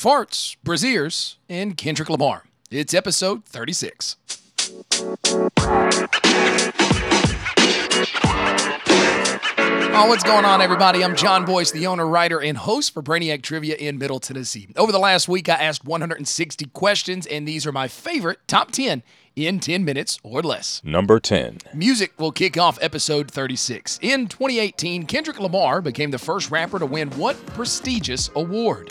Farts, Brassieres, and Kendrick Lamar. It's episode 36. Oh, what's going on, everybody? I'm John Boyce, the owner, writer, and host for Brainiac Trivia in Middle Tennessee. Over the last week, I asked 160 questions, and these are my favorite top 10 in 10 minutes or less. Number 10. Music will kick off episode 36. In 2018, Kendrick Lamar became the first rapper to win what prestigious award?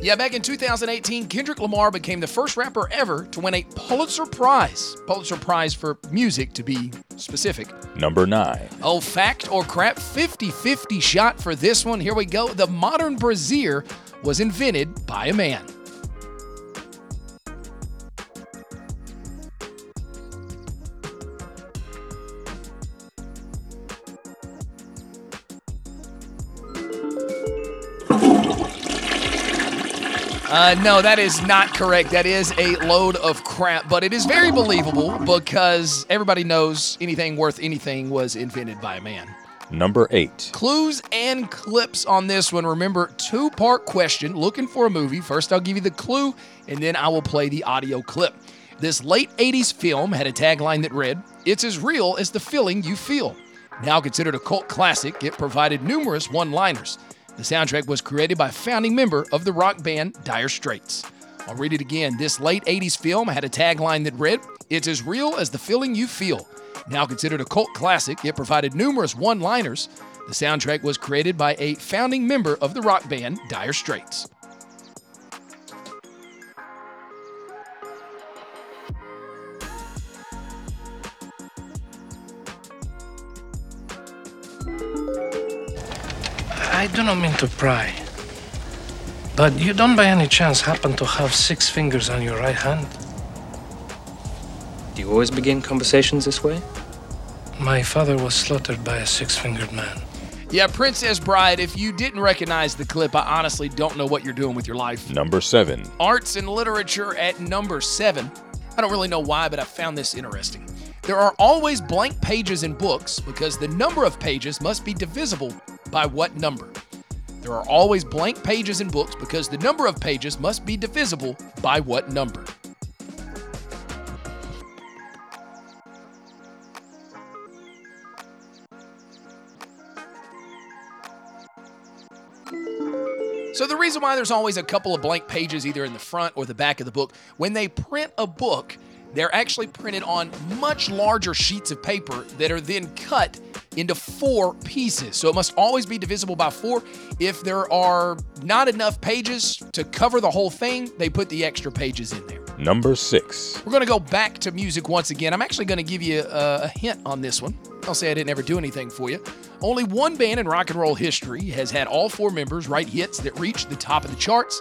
Yeah, back in 2018, Kendrick Lamar became the first rapper ever to win a Pulitzer Prize. Pulitzer Prize for music, to be specific. Number 9. Oh, fact or crap, 50 50 shot for this one. Here we go. The modern brassiere was invented by a man. Uh, no, that is not correct. That is a load of crap, but it is very believable because everybody knows anything worth anything was invented by a man. Number 8. Clues and clips on this one. Remember, two part question looking for a movie. First, I'll give you the clue, and then I will play the audio clip. This late 80s film had a tagline that read, It's as real as the feeling you feel. Now considered a cult classic, it provided numerous one liners. The soundtrack was created by a founding member of the rock band Dire Straits. I'll read it again. This late 80s film had a tagline that read, It's as real as the feeling you feel. Now considered a cult classic, it provided numerous one liners. The soundtrack was created by a founding member of the rock band Dire Straits. I do not mean to pry, but you don't by any chance happen to have six fingers on your right hand? Do you always begin conversations this way? My father was slaughtered by a six fingered man. Yeah, Princess Bride, if you didn't recognize the clip, I honestly don't know what you're doing with your life. Number 7. Arts and literature at number seven. I don't really know why, but I found this interesting. There are always blank pages in books because the number of pages must be divisible by what number? There are always blank pages in books because the number of pages must be divisible by what number? So, the reason why there's always a couple of blank pages either in the front or the back of the book, when they print a book, they're actually printed on much larger sheets of paper that are then cut into four pieces. So it must always be divisible by four. If there are not enough pages to cover the whole thing, they put the extra pages in there. Number 6. We're going to go back to music once again. I'm actually going to give you a, a hint on this one. I'll say I didn't ever do anything for you. Only one band in rock and roll history has had all four members write hits that reached the top of the charts,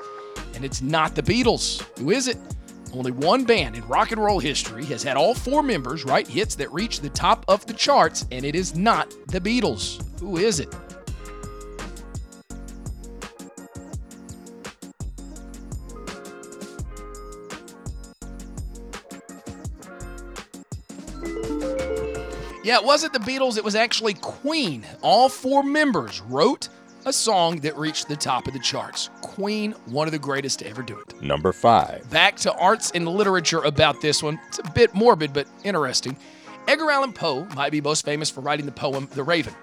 and it's not the Beatles. Who is it? Only one band in rock and roll history has had all four members write hits that reach the top of the charts, and it is not the Beatles. Who is it? Yeah, it wasn't the Beatles, it was actually Queen. All four members wrote a song that reached the top of the charts. Queen, one of the greatest to ever do it. Number 5. Back to arts and literature about this one. It's a bit morbid, but interesting. Edgar Allan Poe might be most famous for writing the poem The Raven.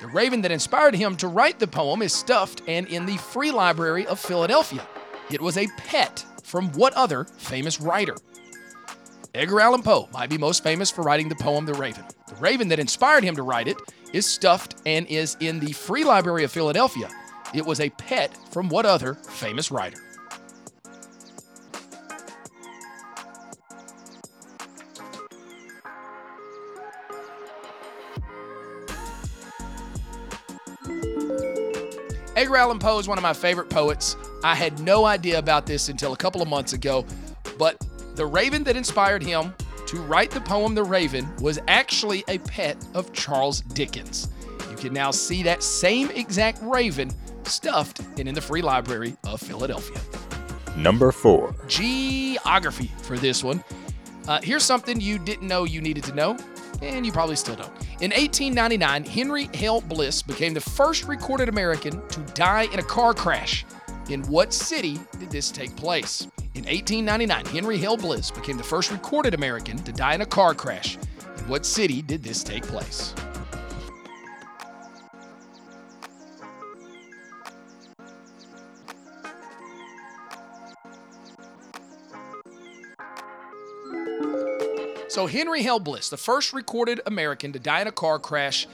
The raven that inspired him to write the poem is stuffed and in the Free Library of Philadelphia. It was a pet from what other famous writer? Edgar Allan Poe might be most famous for writing the poem The Raven. The raven that inspired him to write it is stuffed and is in the Free Library of Philadelphia. It was a pet from what other famous writer? Edgar Allan Poe is one of my favorite poets. I had no idea about this until a couple of months ago, but the raven that inspired him to write the poem The Raven was actually a pet of Charles Dickens. You can now see that same exact raven stuffed and in the Free Library of Philadelphia. Number 4. Geography for this one. Uh, here's something you didn't know you needed to know, and you probably still don't. In 1899, Henry Hale Bliss became the first recorded American to die in a car crash. In what city did this take place? In 1899, Henry Hale Bliss became the first recorded American to die in a car crash. In what city did this take place? So, Henry Hale Bliss, the first recorded American to die in a car crash,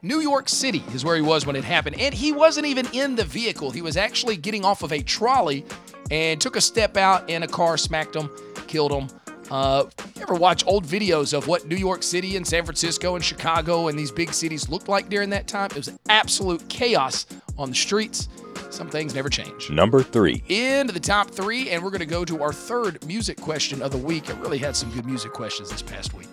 New York City is where he was when it happened. And he wasn't even in the vehicle. He was actually getting off of a trolley and took a step out, and a car smacked him, killed him. Uh, you ever watch old videos of what New York City and San Francisco and Chicago and these big cities looked like during that time? It was absolute chaos on the streets. Some things never change. Number three. Into the top three, and we're going to go to our third music question of the week. I really had some good music questions this past week.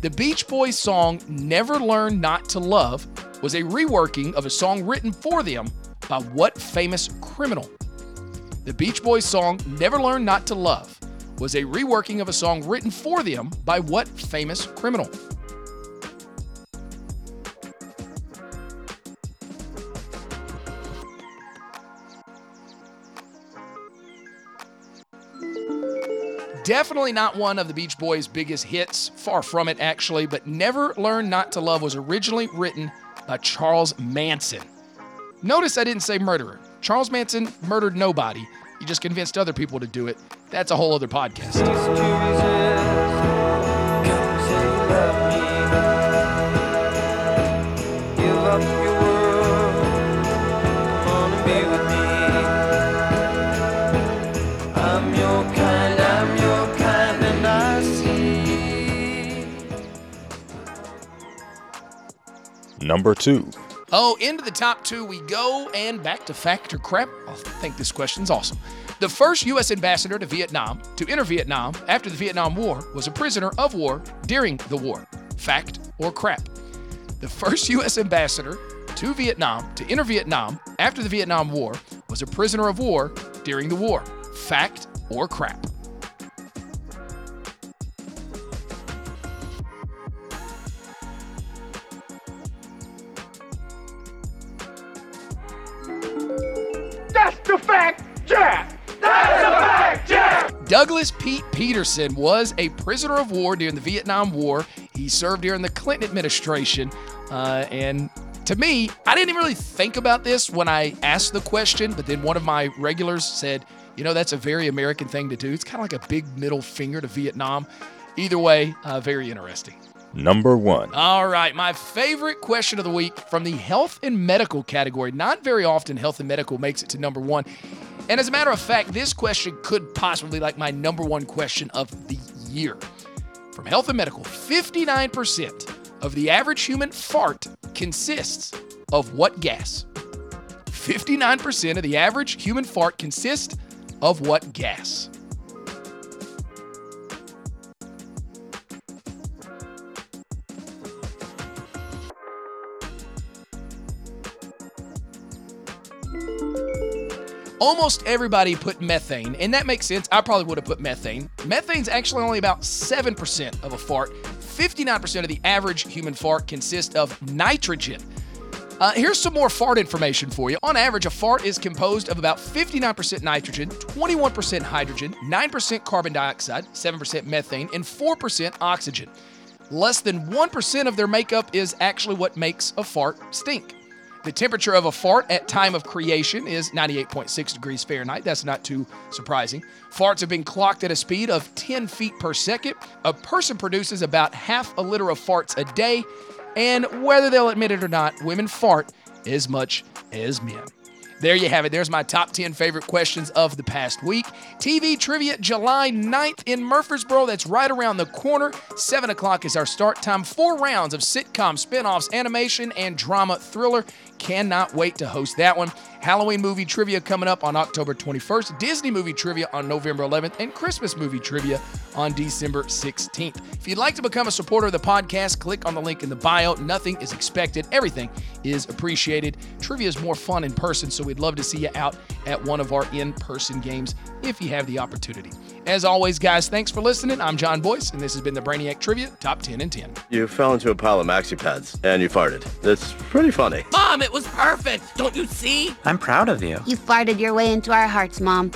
The Beach Boys song Never Learn Not to Love was a reworking of a song written for them by what famous criminal? The Beach Boys song Never Learn Not to Love was a reworking of a song written for them by what famous criminal? Definitely not one of the Beach Boys' biggest hits, far from it actually, but Never Learn Not to Love was originally written by Charles Manson. Notice I didn't say murderer. Charles Manson murdered nobody. He just convinced other people to do it. That's a whole other podcast. Number two. Oh, into the top two we go, and back to fact or crap. I think this question's awesome. The first U.S. ambassador to Vietnam to enter Vietnam after the Vietnam War was a prisoner of war during the war. Fact or crap? The first U.S. ambassador to Vietnam to enter Vietnam after the Vietnam War was a prisoner of war during the war. Fact or crap? Douglas Pete Peterson was a prisoner of war during the Vietnam War. He served during the Clinton administration. Uh, and to me, I didn't even really think about this when I asked the question, but then one of my regulars said, you know, that's a very American thing to do. It's kind of like a big middle finger to Vietnam. Either way, uh, very interesting. Number one. All right, my favorite question of the week from the health and medical category. Not very often health and medical makes it to number one. And as a matter of fact, this question could possibly like my number one question of the year. From health and medical, 59% of the average human fart consists of what gas? 59% of the average human fart consists of what gas? Almost everybody put methane, and that makes sense. I probably would have put methane. Methane's actually only about 7% of a fart. 59% of the average human fart consists of nitrogen. Uh, here's some more fart information for you. On average, a fart is composed of about 59% nitrogen, 21% hydrogen, 9% carbon dioxide, 7% methane, and 4% oxygen. Less than 1% of their makeup is actually what makes a fart stink. The temperature of a fart at time of creation is 98.6 degrees Fahrenheit. That's not too surprising. Farts have been clocked at a speed of 10 feet per second. A person produces about half a liter of farts a day, and whether they'll admit it or not, women fart as much as men. There you have it. There's my top 10 favorite questions of the past week. TV trivia July 9th in Murfreesboro. That's right around the corner. 7 o'clock is our start time. Four rounds of sitcom spinoffs, animation, and drama thriller. Cannot wait to host that one. Halloween movie trivia coming up on October 21st, Disney movie trivia on November 11th, and Christmas movie trivia on December 16th. If you'd like to become a supporter of the podcast, click on the link in the bio. Nothing is expected, everything is appreciated. Trivia is more fun in person, so we'd love to see you out at one of our in person games if you have the opportunity. As always, guys, thanks for listening. I'm John Boyce, and this has been the Brainiac Trivia Top 10 and 10. You fell into a pile of maxi pads and you farted. That's pretty funny. Mom, it was perfect. Don't you see? I'm proud of you. You farted your way into our hearts, Mom.